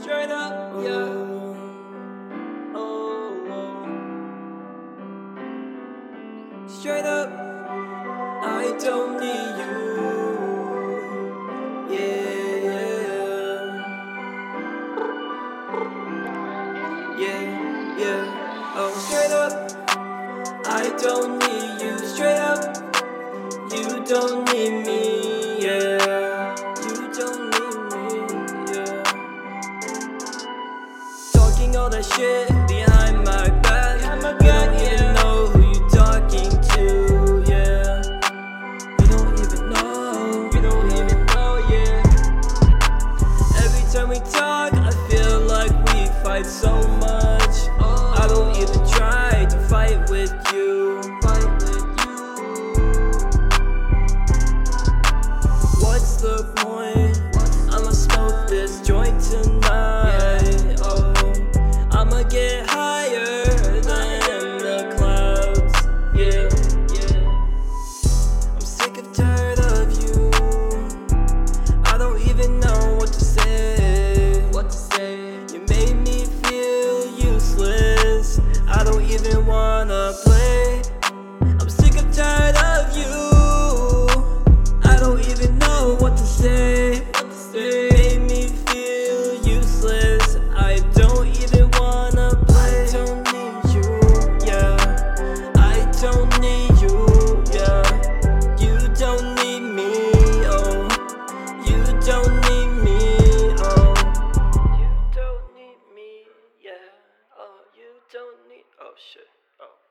Straight up, yeah. Oh. Straight up, I don't need you. Yeah, yeah, yeah, yeah. Oh, straight up, I don't need you. Straight up, you don't need me. Talking all that shit behind my back. You don't even know who you talking to. Yeah, you don't even know. You don't even know, yeah. Every time we talk, I feel like we fight so much. didn't wanna play. shit. Oh.